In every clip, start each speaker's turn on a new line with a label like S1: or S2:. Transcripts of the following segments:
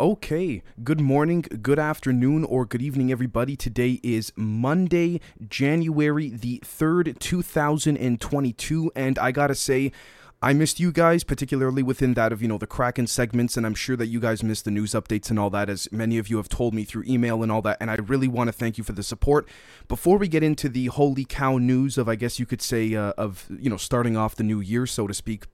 S1: Okay, good morning, good afternoon, or good evening, everybody. Today is Monday, January the 3rd, 2022, and I gotta say, I missed you guys, particularly within that of, you know, the Kraken segments, and I'm sure that you guys missed the news updates and all that, as many of you have told me through email and all that, and I really want to thank you for the support. Before we get into the holy cow news of, I guess you could say, uh, of, you know, starting off the new year, so to speak,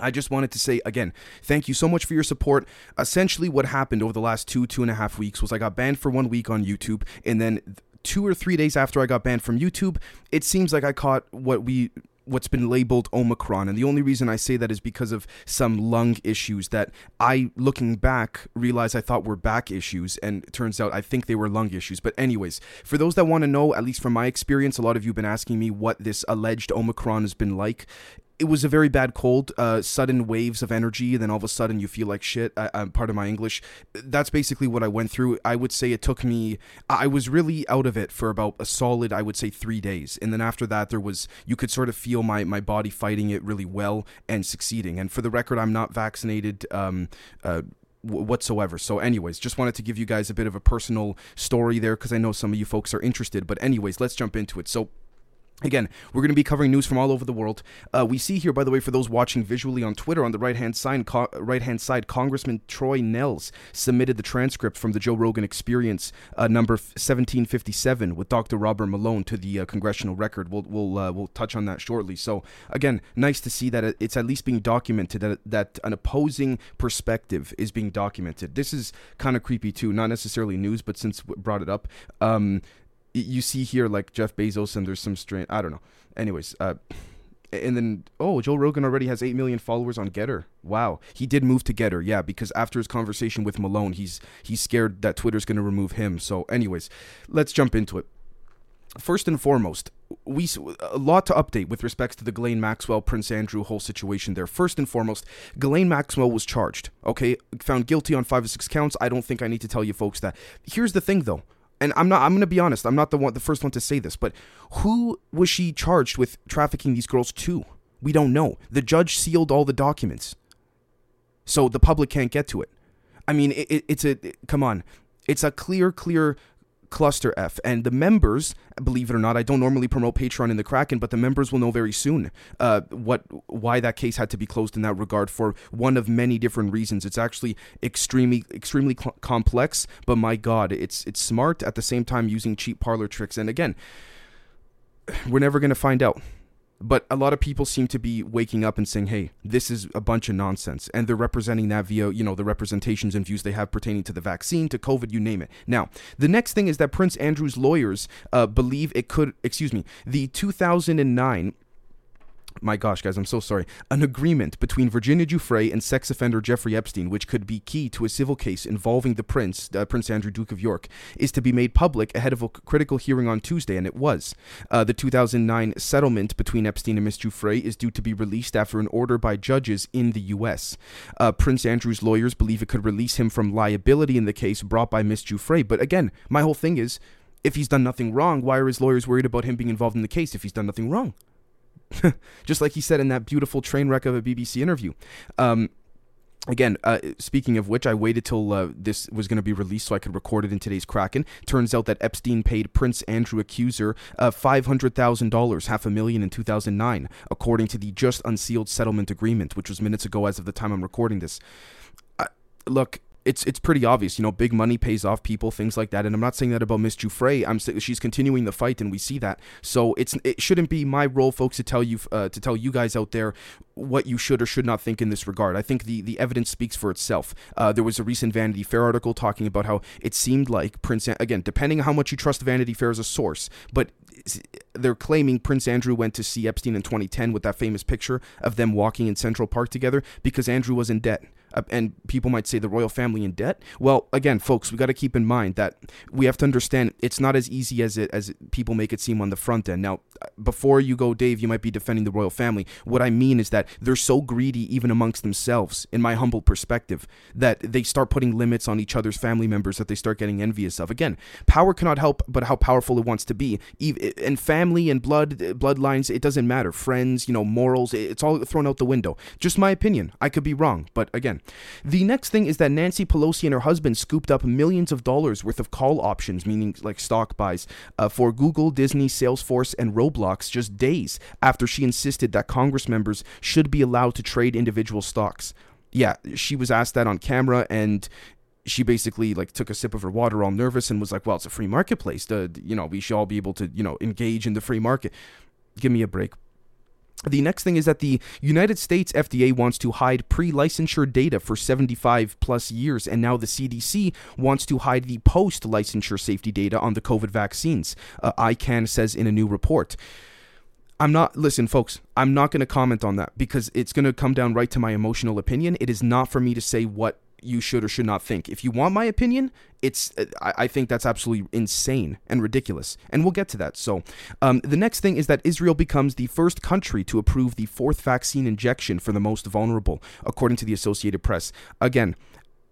S1: I just wanted to say again, thank you so much for your support. Essentially, what happened over the last two, two and a half weeks was I got banned for one week on YouTube, and then two or three days after I got banned from YouTube, it seems like I caught what we what's been labeled Omicron. And the only reason I say that is because of some lung issues that I, looking back, realized I thought were back issues. And it turns out I think they were lung issues. But, anyways, for those that want to know, at least from my experience, a lot of you have been asking me what this alleged Omicron has been like it was a very bad cold, uh, sudden waves of energy, and then all of a sudden you feel like shit. I, am part of my English. That's basically what I went through. I would say it took me. I was really out of it for about a solid, I would say, three days, and then after that, there was you could sort of feel my my body fighting it really well and succeeding. And for the record, I'm not vaccinated. Um, uh, whatsoever. So, anyways, just wanted to give you guys a bit of a personal story there because I know some of you folks are interested. But, anyways, let's jump into it. So, Again, we're going to be covering news from all over the world. Uh, we see here, by the way, for those watching visually on Twitter, on the right hand side, co- right hand side, Congressman Troy Nehls submitted the transcript from the Joe Rogan Experience, uh, number 1757, with Dr. Robert Malone to the uh, congressional record. We'll we'll uh, we'll touch on that shortly. So again, nice to see that it's at least being documented that that an opposing perspective is being documented. This is kind of creepy too, not necessarily news, but since we brought it up. Um, you see here like Jeff Bezos and there's some strange I don't know. Anyways, uh and then oh joe rogan already has 8 million followers on Gettr. wow he did move to Gettr, yeah because after his conversation with malone he's he's scared that twitter's to remove him so anyways let's jump into it first and foremost we a lot to update with respects to the Ghislaine Maxwell Prince Andrew whole situation there. First and foremost, Ghislaine Maxwell was charged. Okay, found guilty on five or six counts. I don't think I need to tell you folks that. Here's the thing, though and I'm not I'm going to be honest, I'm not the one the first one to say this, but who was she charged with trafficking these girls to? We don't know. The judge sealed all the documents. So the public can't get to it. I mean, it, it, it's a it, come on. It's a clear clear cluster F. And the members, believe it or not, I don't normally promote Patreon in the Kraken, but the members will know very soon uh, what why that case had to be closed in that regard for one of many different reasons. It's actually extremely extremely cl- complex, but my God, it's it's smart at the same time using cheap parlor tricks. And again, we're never gonna find out. But a lot of people seem to be waking up and saying, hey, this is a bunch of nonsense. And they're representing that via, you know, the representations and views they have pertaining to the vaccine, to COVID, you name it. Now, the next thing is that Prince Andrew's lawyers uh, believe it could, excuse me, the 2009 my gosh, guys, I'm so sorry, an agreement between Virginia Giuffre and sex offender Jeffrey Epstein, which could be key to a civil case involving the prince, uh, Prince Andrew, Duke of York, is to be made public ahead of a critical hearing on Tuesday, and it was. Uh, the 2009 settlement between Epstein and Miss Giuffre is due to be released after an order by judges in the U.S. Uh, prince Andrew's lawyers believe it could release him from liability in the case brought by Miss Giuffre, but again, my whole thing is, if he's done nothing wrong, why are his lawyers worried about him being involved in the case if he's done nothing wrong? just like he said in that beautiful train wreck of a BBC interview. Um, Again, uh, speaking of which, I waited till uh, this was going to be released so I could record it in today's Kraken. Turns out that Epstein paid Prince Andrew Accuser uh, $500,000, half a million in 2009, according to the just unsealed settlement agreement, which was minutes ago as of the time I'm recording this. look, it's it's pretty obvious, you know, big money pays off people, things like that. And I'm not saying that about Miss Giuffre. I'm she's continuing the fight, and we see that. So it's it shouldn't be my role, folks, to tell you uh, to tell you guys out there what you should or should not think in this regard. I think the the evidence speaks for itself. Uh, there was a recent Vanity Fair article talking about how it seemed like Prince again, depending on how much you trust Vanity Fair as a source, but they're claiming Prince Andrew went to see Epstein in 2010 with that famous picture of them walking in Central Park together because Andrew was in debt. Uh, and people might say the royal family in debt. Well, again, folks, we got to keep in mind that we have to understand it's not as easy as it as people make it seem on the front end. Now, before you go, Dave, you might be defending the royal family. What I mean is that they're so greedy, even amongst themselves, in my humble perspective, that they start putting limits on each other's family members that they start getting envious of. Again, power cannot help but how powerful it wants to be, and family family and blood bloodlines, it doesn't matter. Friends, you know, morals, it's all thrown out the window. Just my opinion. I could be wrong, but again, the next thing is that Nancy Pelosi and her husband scooped up millions of dollars worth of call options, meaning like stock buys, uh, for Google, Disney, Salesforce, and Roblox just days after she insisted that Congress members should be allowed to trade individual stocks. Yeah, she was asked that on camera, and she basically like took a sip of her water all nervous and was like well it's a free marketplace the you know we should all be able to you know engage in the free market give me a break the next thing is that the United States FDA wants to hide pre licensure data for 75 plus years, and now the CDC wants to hide the post licensure safety data on the COVID vaccines, uh, ICAN says in a new report. I'm not, listen, folks, I'm not going to comment on that because it's going to come down right to my emotional opinion. It is not for me to say what you should or should not think. If you want my opinion, it's I, think that's absolutely insane and ridiculous, and we'll get to that. So, um, the next thing is that Israel becomes the first country to approve the fourth vaccine injection for the most vulnerable, according to the Associated Press. Again,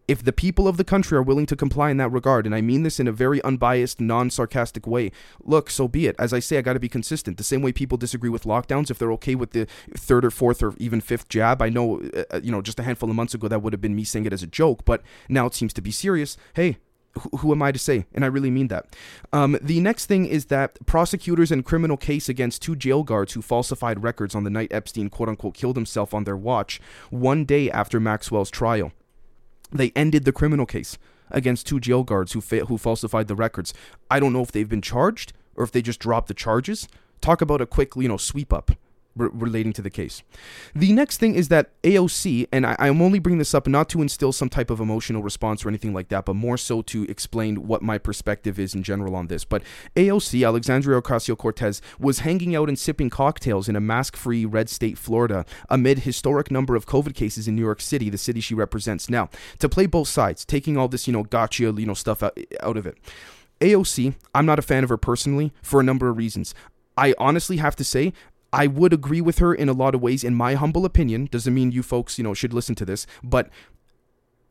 S1: if the people of the country are willing to comply in that regard, and I mean this in a very unbiased, non sarcastic way, look, so be it. As I say, I got to be consistent. The same way people disagree with lockdowns, if they're okay with the third or fourth or even fifth jab, I know, uh, uh you know, just a handful of months ago that would have been me saying it as a joke, but now it seems to be serious. Hey, who am I to say? And I really mean that. Um, the next thing is that prosecutors in criminal case against two jail guards who falsified records on the night Epstein quote unquote killed himself on their watch one day after Maxwell's trial. They ended the criminal case against two jail guards who fa- who falsified the records. I don't know if they've been charged or if they just dropped the charges. Talk about a quick, you know, sweep up re- relating to the case. The next thing is that AOC, and I, am only bringing this up not to instill some type of emotional response or anything like that, but more so to explain what my perspective is in general on this. But AOC, Alexandria Ocasio Cortez, was hanging out and sipping cocktails in a mask free red state, Florida, amid historic number of COVID cases in New York City, the city she represents. Now, to play both sides, taking all this, you know, gotcha, you know, stuff out, out of it. AOC, I'm not a fan of her personally for a number of reasons. I honestly have to say, I would agree with her in a lot of ways, in my humble opinion. Doesn't mean you folks, you know, should listen to this, but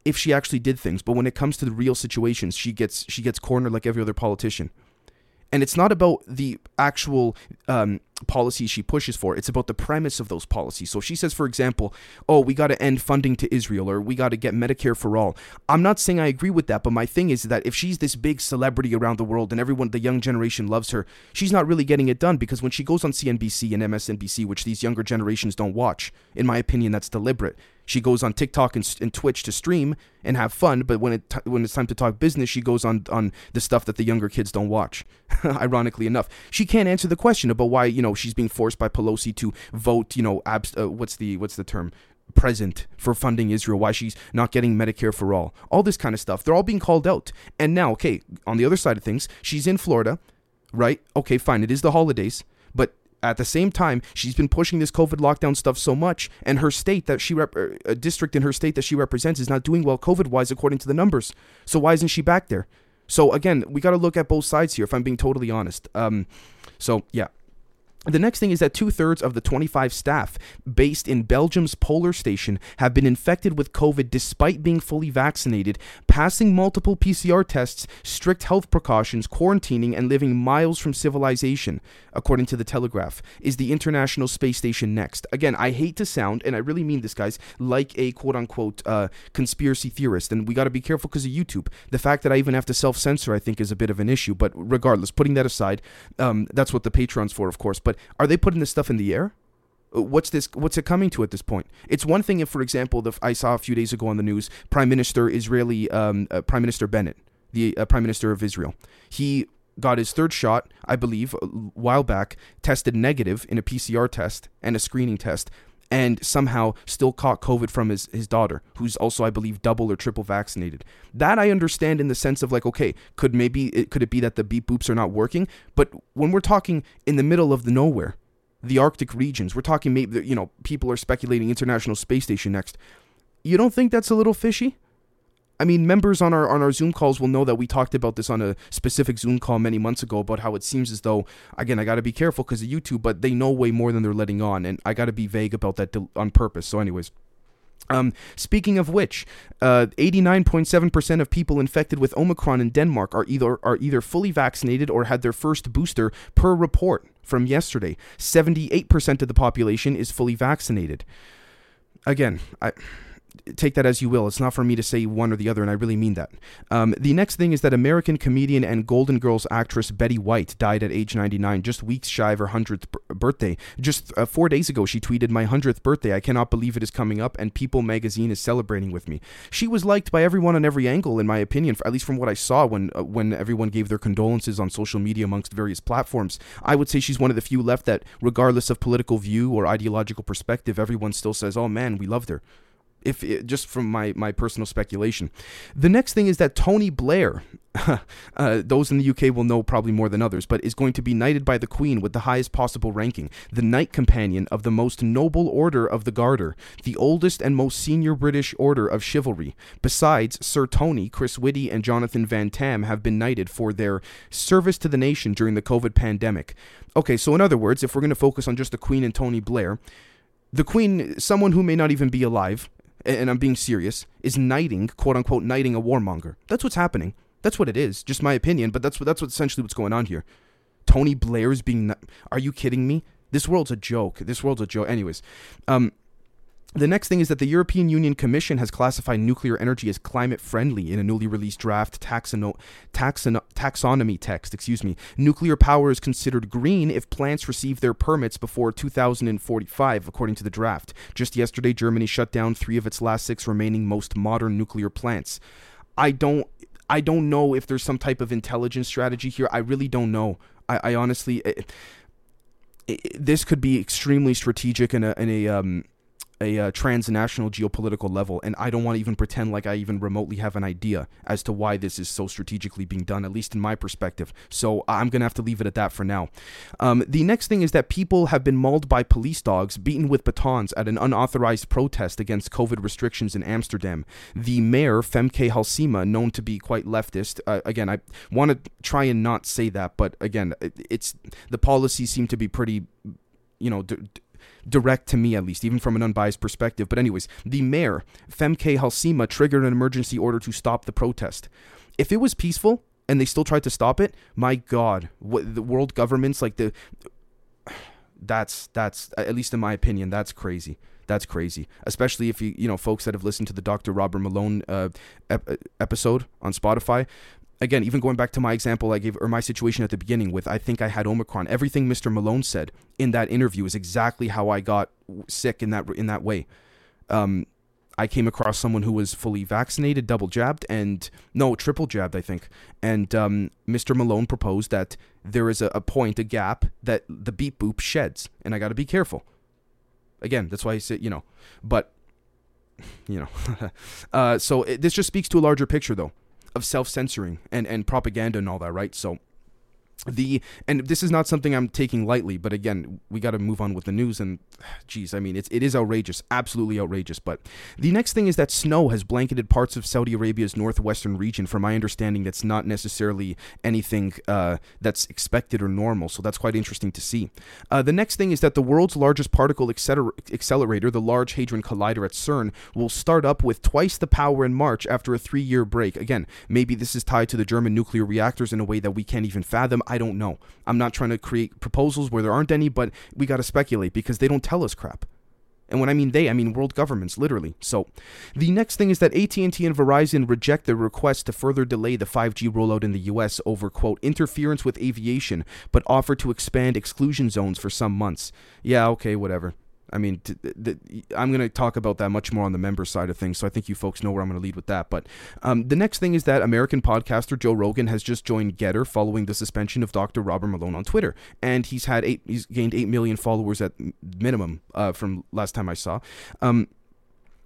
S1: if she actually did things. But when it comes to the real situations, she gets she gets cornered like every other politician. And it's not about the actual um, policies she pushes for. It's about the premise of those policies. So she says, for example, oh, we got to end funding to Israel or we got to get Medicare for all. I'm not saying I agree with that, but my thing is that if she's this big celebrity around the world and everyone, the young generation loves her, she's not really getting it done because when she goes on CNBC and MSNBC, which these younger generations don't watch, in my opinion, that's deliberate. She goes on TikTok and, and Twitch to stream and have fun, but when it when it's time to talk business, she goes on on the stuff that the younger kids don't watch. Ironically enough, she can't answer the question about why you know she's being forced by Pelosi to vote. You know, abs- uh, what's the what's the term? present for funding Israel, why she's not getting Medicare for all, all this kind of stuff. They're all being called out. And now, okay, on the other side of things, she's in Florida, right? Okay, fine, it is the holidays, at the same time, she's been pushing this COVID lockdown stuff so much, and her state that she rep- er, a district in her state that she represents is not doing well COVID wise according to the numbers. So why isn't she back there? So again, we got to look at both sides here. If I'm being totally honest. Um, so yeah, the next thing is that two thirds of the 25 staff based in Belgium's polar station have been infected with COVID despite being fully vaccinated, passing multiple PCR tests, strict health precautions, quarantining, and living miles from civilization, according to the Telegraph. Is the International Space Station next? Again, I hate to sound, and I really mean this, guys, like a quote unquote uh, conspiracy theorist, and we got to be careful because of YouTube. The fact that I even have to self censor, I think, is a bit of an issue, but regardless, putting that aside, um, that's what the Patreon's for, of course. But but are they putting this stuff in the air? Uh, what's this? What's it coming to at this point? It's one thing if, for example, the, I saw a few days ago on the news, Prime Minister Israeli um, uh, Prime Minister Bennett, the uh, Prime Minister of Israel, he got his third shot, I believe, a while back, tested negative in a PCR test and a screening test, and somehow still caught COVID from his, his daughter, who's also, I believe, double or triple vaccinated. That I understand in the sense of like, okay, could maybe it could it be that the beep boops are not working? But when we're talking in the middle of the nowhere, the Arctic regions, we're talking maybe you know people are speculating International Space Station next. You don't think that's a little fishy? I mean, members on our on our Zoom calls will know that we talked about this on a specific Zoom call many months ago about how it seems as though again I got to be careful because of YouTube, but they know way more than they're letting on, and I got to be vague about that on purpose. So, anyways. Um, speaking of which, 89.7% uh, of people infected with Omicron in Denmark are either are either fully vaccinated or had their first booster per report from yesterday. 78% of the population is fully vaccinated. Again, I take that as you will. It's not for me to say one or the other, and I really mean that. Um, the next thing is that American comedian and Golden Girls actress Betty White died at age 99, just weeks shy of her 100th b- birthday. Just uh, four days ago, she tweeted, My 100th birthday. I cannot believe it is coming up, and People magazine is celebrating with me. She was liked by everyone on every angle, in my opinion, at least from what I saw when, uh, when everyone gave their condolences on social media amongst various platforms. I would say she's one of the few left that, regardless of political view or ideological perspective, everyone still says, Oh man, we loved her if it, just from my my personal speculation. The next thing is that Tony Blair, uh, those in the UK will know probably more than others, but is going to be knighted by the Queen with the highest possible ranking, the Knight Companion of the Most Noble Order of the Garter, the oldest and most senior British order of chivalry. Besides, Sir Tony, Chris Whitty, and Jonathan Van Tam have been knighted for their service to the nation during the COVID pandemic. Okay, so in other words, if we're going to focus on just the Queen and Tony Blair, the Queen, someone who may not even be alive, and I'm being serious, is knighting, quote unquote, knighting a warmonger. That's what's happening. That's what it is. Just my opinion, but that's what that's what essentially what's going on here. Tony Blair is being. Are you kidding me? This world's a joke. This world's a joke. Anyways, um, the next thing is that the European Union Commission has classified nuclear energy as climate friendly in a newly released draft taxono- taxono- taxonomy text. Excuse me. Nuclear power is considered green if plants receive their permits before 2045, according to the draft. Just yesterday, Germany shut down three of its last six remaining most modern nuclear plants. I don't. I don't know if there's some type of intelligence strategy here. I really don't know. I, I honestly, it, it, this could be extremely strategic in a a um, a uh, transnational geopolitical level, and I don't want to even pretend like I even remotely have an idea as to why this is so strategically being done, at least in my perspective. So I'm going to have to leave it at that for now. Um, the next thing is that people have been mauled by police dogs, beaten with batons at an unauthorized protest against COVID restrictions in Amsterdam. The mayor, Femke Halsema, known to be quite leftist, uh, again, I want to try and not say that, but again, it's the policies seem to be pretty you know, d- direct to me at least, even from an unbiased perspective. But anyways, the mayor, Femke Halsema, triggered an emergency order to stop the protest. If it was peaceful and they still tried to stop it, my God, what the world governments like the that's that's at least in my opinion, that's crazy. That's crazy, especially if you you know folks that have listened to the Dr. Robert Malone uh, ep- episode on Spotify again, even going back to my example I gave or my situation at the beginning with I think I had Omicron. Everything Mr. Malone said in that interview is exactly how I got sick in that in that way. Um, I came across someone who was fully vaccinated, double jabbed, and no, triple jabbed, I think. And um, Mr. Malone proposed that there is a, a point, a gap that the beep boop sheds, and I got to be careful. Again, that's why I said, you know, but you know, uh, so it, this just speaks to a larger picture, though of self censoring and, and propaganda and all that, right? So the and this is not something I'm taking lightly, but again, we got to move on with the news. And geez, I mean, it's it is outrageous, absolutely outrageous. But the next thing is that snow has blanketed parts of Saudi Arabia's northwestern region. From my understanding, that's not necessarily anything uh, that's expected or normal. So that's quite interesting to see. Uh, the next thing is that the world's largest particle acceler- accelerator, the Large Hadron Collider at CERN, will start up with twice the power in March after a three-year break. Again, maybe this is tied to the German nuclear reactors in a way that we can't even fathom. Don't know. I'm not trying to create proposals where there aren't any, but we got to speculate because they don't tell us crap. And when I mean they, I mean world governments, literally. So, the next thing is that AT&T and Verizon reject the request to further delay the 5G rollout in the U.S. over quote interference with aviation, but offer to expand exclusion zones for some months. Yeah, okay, whatever. I mean, I'm going to talk about that much more on the member side of things, so I think you folks know where I'm going to lead with that. But um, the next thing is that American podcaster Joe Rogan has just joined Gettr following the suspension of Dr. Robert Malone on Twitter, and he's had eight, he's gained eight million followers at minimum uh, from last time I saw. Um,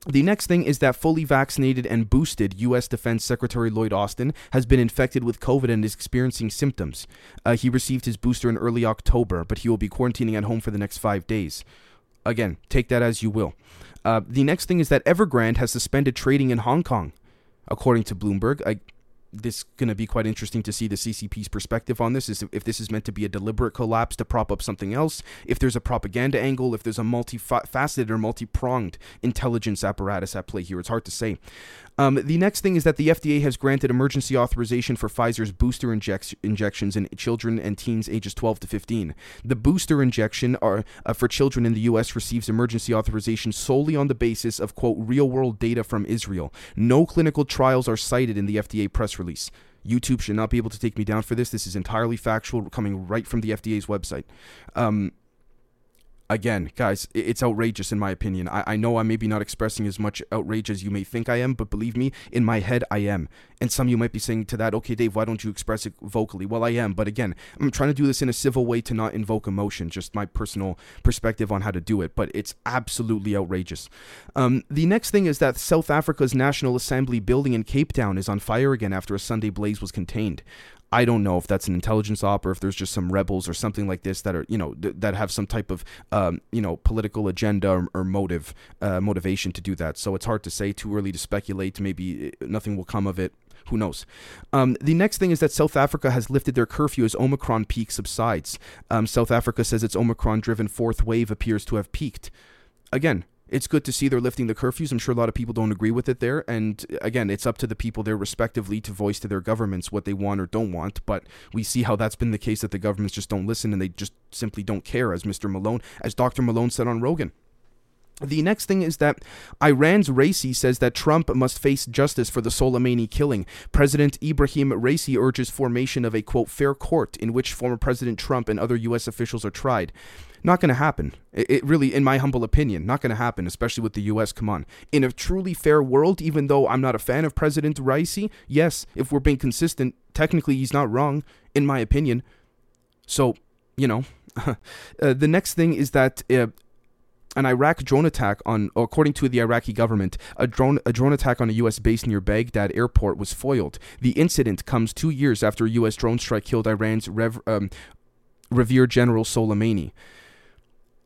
S1: the next thing is that fully vaccinated and boosted U.S. Defense Secretary Lloyd Austin has been infected with COVID and is experiencing symptoms. Uh, he received his booster in early October, but he will be quarantining at home for the next five days. Again, take that as you will. Uh, the next thing is that Evergrande has suspended trading in Hong Kong, according to Bloomberg. I, this is going to be quite interesting to see the CCP's perspective on this. Is if this is meant to be a deliberate collapse to prop up something else, if there's a propaganda angle, if there's a multifaceted or multi-pronged intelligence apparatus at play here. It's hard to say. Um, the next thing is that the FDA has granted emergency authorization for Pfizer's booster injec- injections in children and teens ages 12 to 15. The booster injection are, uh, for children in the U.S. receives emergency authorization solely on the basis of, quote, real world data from Israel. No clinical trials are cited in the FDA press release. YouTube should not be able to take me down for this. This is entirely factual, coming right from the FDA's website. Um, again, guys, it's outrageous in my opinion. I, I know I'm maybe not expressing as much outrage as you may think I am, but believe me, in my head, I am. And some you might be saying to that, okay, Dave, why don't you express it vocally? Well, I am, but again, I'm trying to do this in a civil way to not invoke emotion, just my personal perspective on how to do it, but it's absolutely outrageous. Um, the next thing is that South Africa's National Assembly building in Cape Town is on fire again after a Sunday blaze was contained. I don't know if that's an intelligence op or if there's just some rebels or something like this that are you know th- that have some type of um, you know political agenda or, or motive uh, motivation to do that. So it's hard to say. Too early to speculate. Maybe uh, nothing will come of it. Who knows? Um, the next thing is that South Africa has lifted their curfew as Omicron peak subsides. Um, South Africa says its Omicron driven fourth wave appears to have peaked. Again, it's good to see they're lifting the curfews. I'm sure a lot of people don't agree with it there. And again, it's up to the people there respectively to voice to their governments what they want or don't want. But we see how that's been the case that the governments just don't listen and they just simply don't care, as Mr. Malone, as Dr. Malone said on Rogan. The next thing is that Iran's Raisi says that Trump must face justice for the Soleimani killing. President Ibrahim Raisi urges formation of a quote fair court in which former President Trump and other U.S. officials are tried. Not going to happen. It, really, in my humble opinion, not going to happen, especially with the U.S. Come on. In a truly fair world, even though I'm not a fan of President Raisi, yes, if we're being consistent, technically he's not wrong, in my opinion. So, you know, uh, the next thing is that. Uh, an Iraq drone attack on, according to the Iraqi government, a drone a drone attack on a U.S. base near Baghdad airport was foiled. The incident comes two years after a U.S. drone strike killed Iran's Rev, um, revered General Soleimani.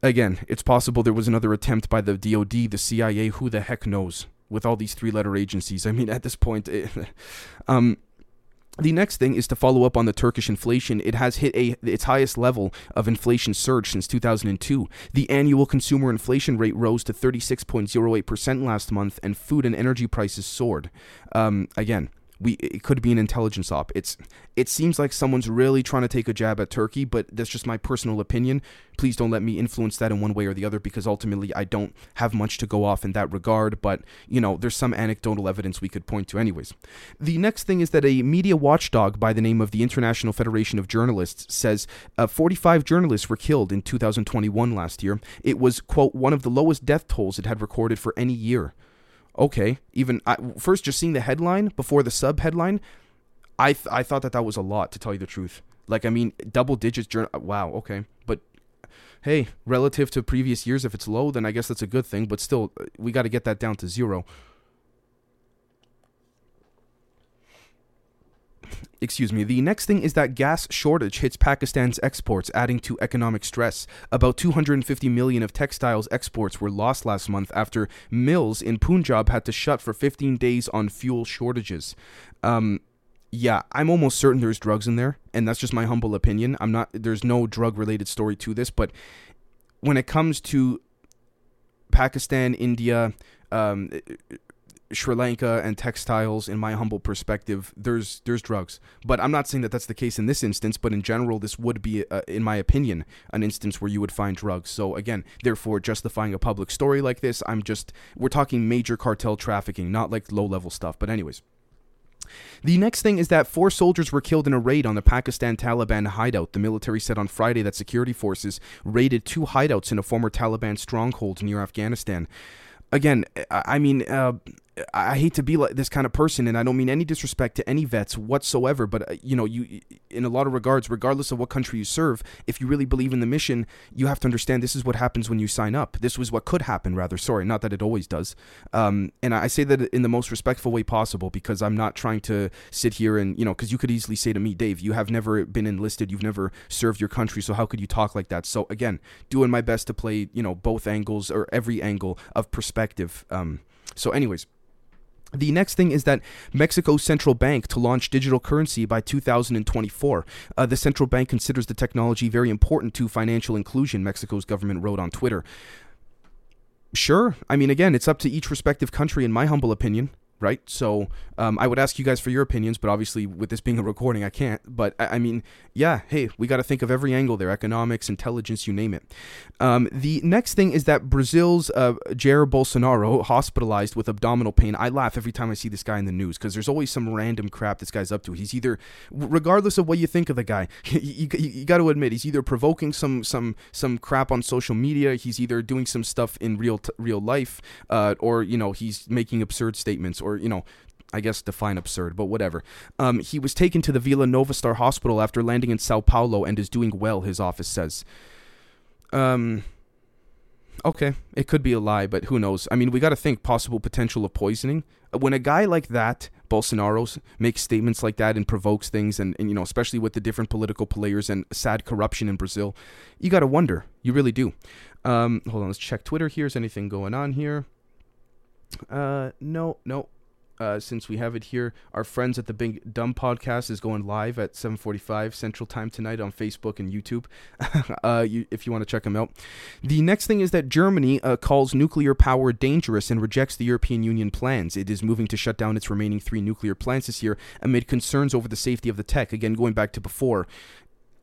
S1: Again, it's possible there was another attempt by the DoD, the CIA, who the heck knows, with all these three letter agencies. I mean, at this point, it, um, the next thing is to follow up on the Turkish inflation. It has hit a its highest level of inflation surge since 2002. The annual consumer inflation rate rose to 36.08% last month, and food and energy prices soared. Um, again, we it could be an intelligence op. It's it seems like someone's really trying to take a jab at Turkey, but that's just my personal opinion. Please don't let me influence that in one way or the other because ultimately I don't have much to go off in that regard, but you know, there's some anecdotal evidence we could point to anyways. The next thing is that a media watchdog by the name of the International Federation of Journalists says uh, 45 journalists were killed in 2021 last year. It was quote one of the lowest death tolls it had recorded for any year okay, even I, first just seeing the headline before the sub headline, I th- I thought that that was a lot to tell you the truth. Like I mean, double digits. Journal- wow, okay, but hey, relative to previous years, if it's low, then I guess that's a good thing. But still, we got to get that down to zero. Excuse me. The next thing is that gas shortage hits Pakistan's exports, adding to economic stress. About 250 million of textiles exports were lost last month after mills in Punjab had to shut for 15 days on fuel shortages. Um, yeah, I'm almost certain there's drugs in there, and that's just my humble opinion. I'm not. There's no drug related story to this, but when it comes to Pakistan, India, um, Sri Lanka and textiles, in my humble perspective, there's there's drugs. But I'm not saying that that's the case in this instance. But in general, this would be, uh, in my opinion, an instance where you would find drugs. So again, therefore, justifying a public story like this, I'm just we're talking major cartel trafficking, not like low level stuff. But anyways. The next thing is that four soldiers were killed in a raid on the Pakistan Taliban hideout. The military said on Friday that security forces raided two hideouts in a former Taliban stronghold near Afghanistan. Again, I mean, uh, I hate to be like this kind of person, and I don't mean any disrespect to any vets whatsoever. But uh, you know, you in a lot of regards, regardless of what country you serve, if you really believe in the mission, you have to understand this is what happens when you sign up. This was what could happen, rather. Sorry, not that it always does. Um, and I say that in the most respectful way possible because I'm not trying to sit here and you know, because you could easily say to me, Dave, you have never been enlisted, you've never served your country, so how could you talk like that? So again, doing my best to play you know both angles or every angle of perspective. Um, so, anyways. The next thing is that Mexico's central bank to launch digital currency by 2024. Uh, the central bank considers the technology very important to financial inclusion, Mexico's government wrote on Twitter. Sure. I mean, again, it's up to each respective country, in my humble opinion right? So um, I would ask you guys for your opinions, but obviously with this being a recording, I can't. But I, I mean, yeah, hey, we got to think of every angle there: economics, intelligence, you name it. Um, the next thing is that Brazil's uh, Jair Bolsonaro hospitalized with abdominal pain. I laugh every time I see this guy in the news because there's always some random crap this guy's up to. He's either, regardless of what you think of the guy, you, you, you got to admit he's either provoking some some some crap on social media. He's either doing some stuff in real t- real life, uh, or you know he's making absurd statements or you know I guess define absurd, but whatever. Um, he was taken to the Vila Nova Star Hospital after landing in Sao Paulo and is doing well, his office says. Um, okay, it could be a lie, but who knows? I mean, we got to think possible potential of poisoning. When a guy like that, Bolsonaro, makes statements like that and provokes things, and, and you know, especially with the different political players and sad corruption in Brazil, you got to wonder. You really do. Um, hold on, let's check Twitter here. Is anything going on here? Uh, no, no. Uh, since we have it here, our friends at the Big Dumb Podcast is going live at 7:45 Central Time tonight on Facebook and YouTube. uh, you, if you want to check them out. The next thing is that Germany uh, calls nuclear power dangerous and rejects the European Union plans. It is moving to shut down its remaining three nuclear plants this year amid concerns over the safety of the tech. Again, going back to before,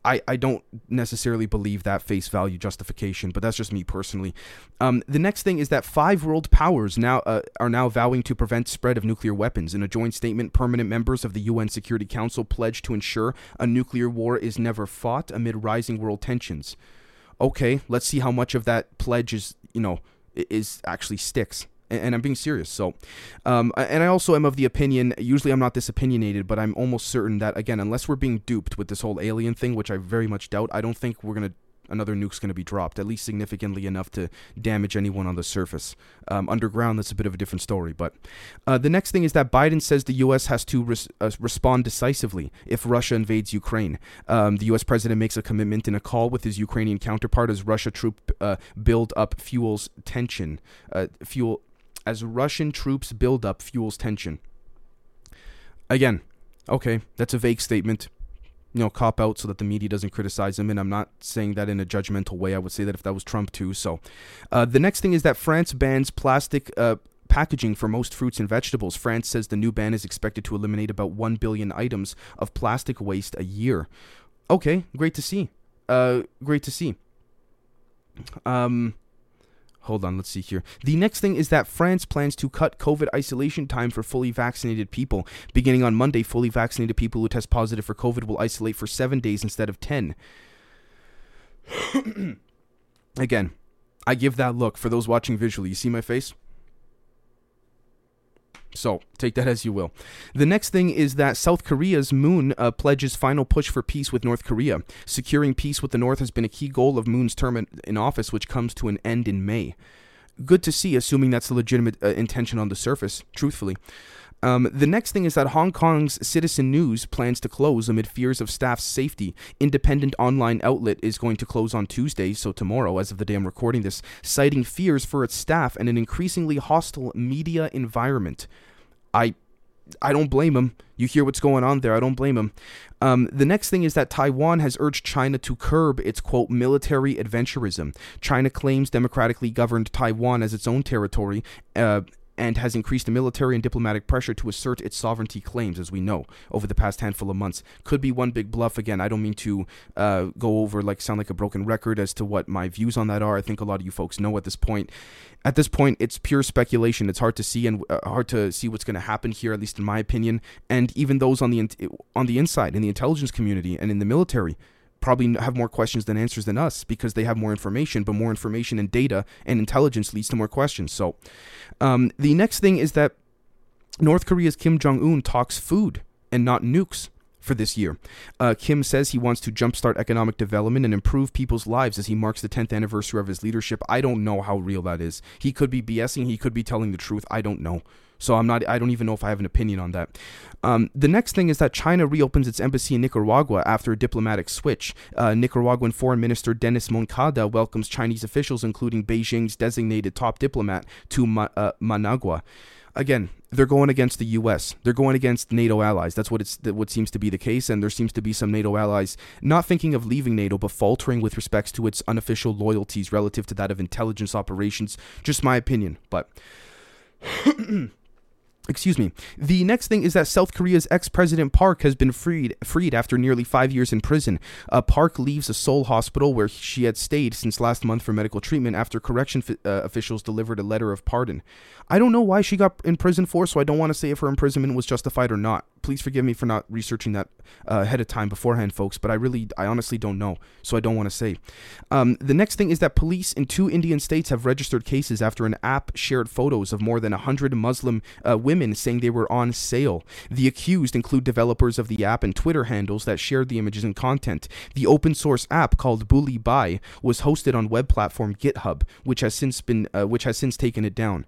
S1: I, I don't necessarily believe that face value justification, but that's just me personally. Um, the next thing is that five world powers now uh, are now vowing to prevent spread of nuclear weapons. In a joint statement, permanent members of the UN Security Council pledged to ensure a nuclear war is never fought amid rising world tensions. Okay, let's see how much of that pledge is you know is actually sticks and I'm being serious. So, um, and I also am of the opinion. Usually, I'm not this opinionated, but I'm almost certain that again, unless we're being duped with this whole alien thing, which I very much doubt, I don't think we're gonna another nuke's going to be dropped, at least significantly enough to damage anyone on the surface. Um, underground, that's a bit of a different story. But uh, the next thing is that Biden says the U.S. has to res- uh, respond decisively if Russia invades Ukraine. Um, the U.S. president makes a commitment in a call with his Ukrainian counterpart as Russia troop uh, build up fuels tension. Uh, fuel as Russian troops build up fuels tension. Again, okay, that's a vague statement you know, cop out so that the media doesn't criticize him. And I'm not saying that in a judgmental way. I would say that if that was Trump too. So, uh, the next thing is that France bans plastic. Uh, packaging for most fruits and vegetables. France says the new ban is expected to eliminate about 1 billion items of plastic waste a year. Okay, great to see. Uh, great to see. Um, Hold on, let's see here. The next thing is that France plans to cut COVID isolation time for fully vaccinated people. Beginning on Monday, fully vaccinated people who test positive for COVID will isolate for seven days instead of 10. Again, I give that look for those watching visually. You see my face? So take that as you will. The next thing is that South Korea's Moon uh, pledges final push for peace with North Korea. Securing peace with the North has been a key goal of Moon's term in, office, which comes to an end in May. Good to see, assuming that's a legitimate uh, intention on the surface, truthfully. Um, the next thing is that Hong Kong's Citizen News plans to close amid fears of staff's safety. Independent online outlet is going to close on Tuesday, so tomorrow, as of the day I'm recording this, citing fears for its staff and an increasingly hostile media environment. I I don't blame him. You hear what's going on there. I don't blame him. Um, the next thing is that Taiwan has urged China to curb its quote military adventurism. China claims democratically governed Taiwan as its own territory. Uh, and has increased the military and diplomatic pressure to assert its sovereignty claims, as we know, over the past handful of months. Could be one big bluff. Again, I don't mean to uh, go over, like, sound like a broken record as to what my views on that are. I think a lot of you folks know at this point. At this point, it's pure speculation. It's hard to see and uh, hard to see what's going to happen here, at least in my opinion. And even those on the in- on the inside, in the intelligence community and in the military, probably have more questions than answers than us because they have more information, but more information and data and intelligence leads to more questions. So, um, the next thing is that North Korea's Kim Jong un talks food and not nukes for this year. Uh, Kim says he wants to jumpstart economic development and improve people's lives as he marks the 10th anniversary of his leadership. I don't know how real that is. He could be BSing, he could be telling the truth. I don't know. So I'm not. I don't even know if I have an opinion on that. Um, the next thing is that China reopens its embassy in Nicaragua after a diplomatic switch. Uh, Nicaraguan Foreign Minister Denis Moncada welcomes Chinese officials, including Beijing's designated top diplomat, to Ma- uh, Managua. again, they're going against the U.S. They're going against NATO allies. That's what it's what seems to be the case, and there seems to be some NATO allies not thinking of leaving NATO, but faltering with respects to its unofficial loyalties relative to that of intelligence operations. Just my opinion, but. Excuse me. The next thing is that South Korea's ex-president Park has been freed freed after nearly five years in prison. Uh, Park leaves a Seoul hospital where she had stayed since last month for medical treatment after correction uh, officials delivered a letter of pardon. I don't know why she got in prison for, so I don't want to say if her imprisonment was justified or not. Please forgive me for not researching that uh, ahead of time beforehand, folks. But I really, I honestly don't know, so I don't want to say. Um, the next thing is that police in two Indian states have registered cases after an app shared photos of more than hundred Muslim uh, women saying they were on sale. The accused include developers of the app and Twitter handles that shared the images and content. The open source app called Bulli Bai was hosted on web platform GitHub, which has since been, uh, which has since taken it down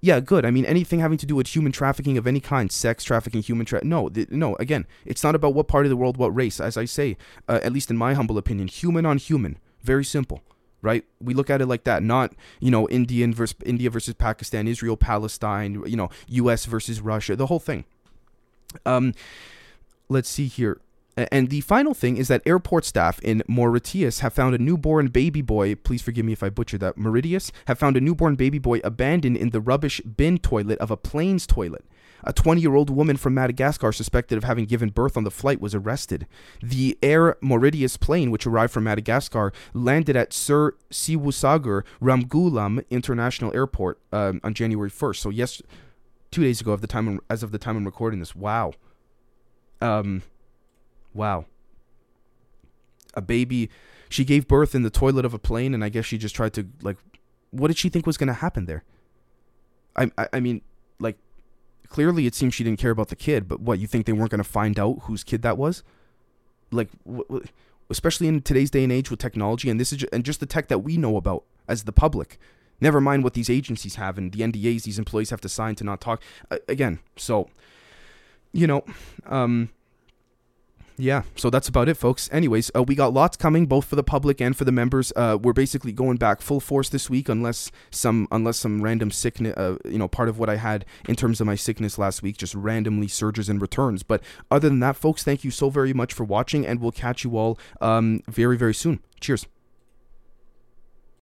S1: yeah, good. I mean, anything having to do with human trafficking of any kind, sex trafficking, human tra- no, th- no. Again, it's not about what part of the world, what race. As I say, uh, at least in my humble opinion, human on human. Very simple, right? We look at it like that, not you know Indian versus India versus Pakistan, Israel, Palestine, you know, U.S. versus Russia, the whole thing. Um, let's see here. And the final thing is that airport staff in Mauritius have found a newborn baby boy. Please forgive me if I butcher that. Mauritius have found a newborn baby boy abandoned in the rubbish bin toilet of a plane's toilet. A 20 year old woman from Madagascar suspected of having given birth on the flight was arrested. The Air Mauritius plane, which arrived from Madagascar, landed at Sir Seewoosagur Ramgoolam International Airport um, on January 1st. So, yes, two days ago, of the time as of the time I'm recording this. Wow. Um, Wow. A baby. She gave birth in the toilet of a plane, and I guess she just tried to like. What did she think was going to happen there? I, I I mean, like, clearly it seems she didn't care about the kid. But what you think they weren't going to find out whose kid that was? Like, wh- wh- especially in today's day and age with technology, and this is ju- and just the tech that we know about as the public. Never mind what these agencies have and the NDAs these employees have to sign to not talk. Uh, again, so you know, um, yeah, so that's about it, folks. Anyways, uh, we got lots coming, both for the public and for the members. Uh, we're basically going back full force this week, unless some unless some random sickness, uh, you know, part of what I had in terms of my sickness last week just randomly surges and returns. But other than that, folks, thank you so very much for watching, and we'll catch you all um, very very soon. Cheers.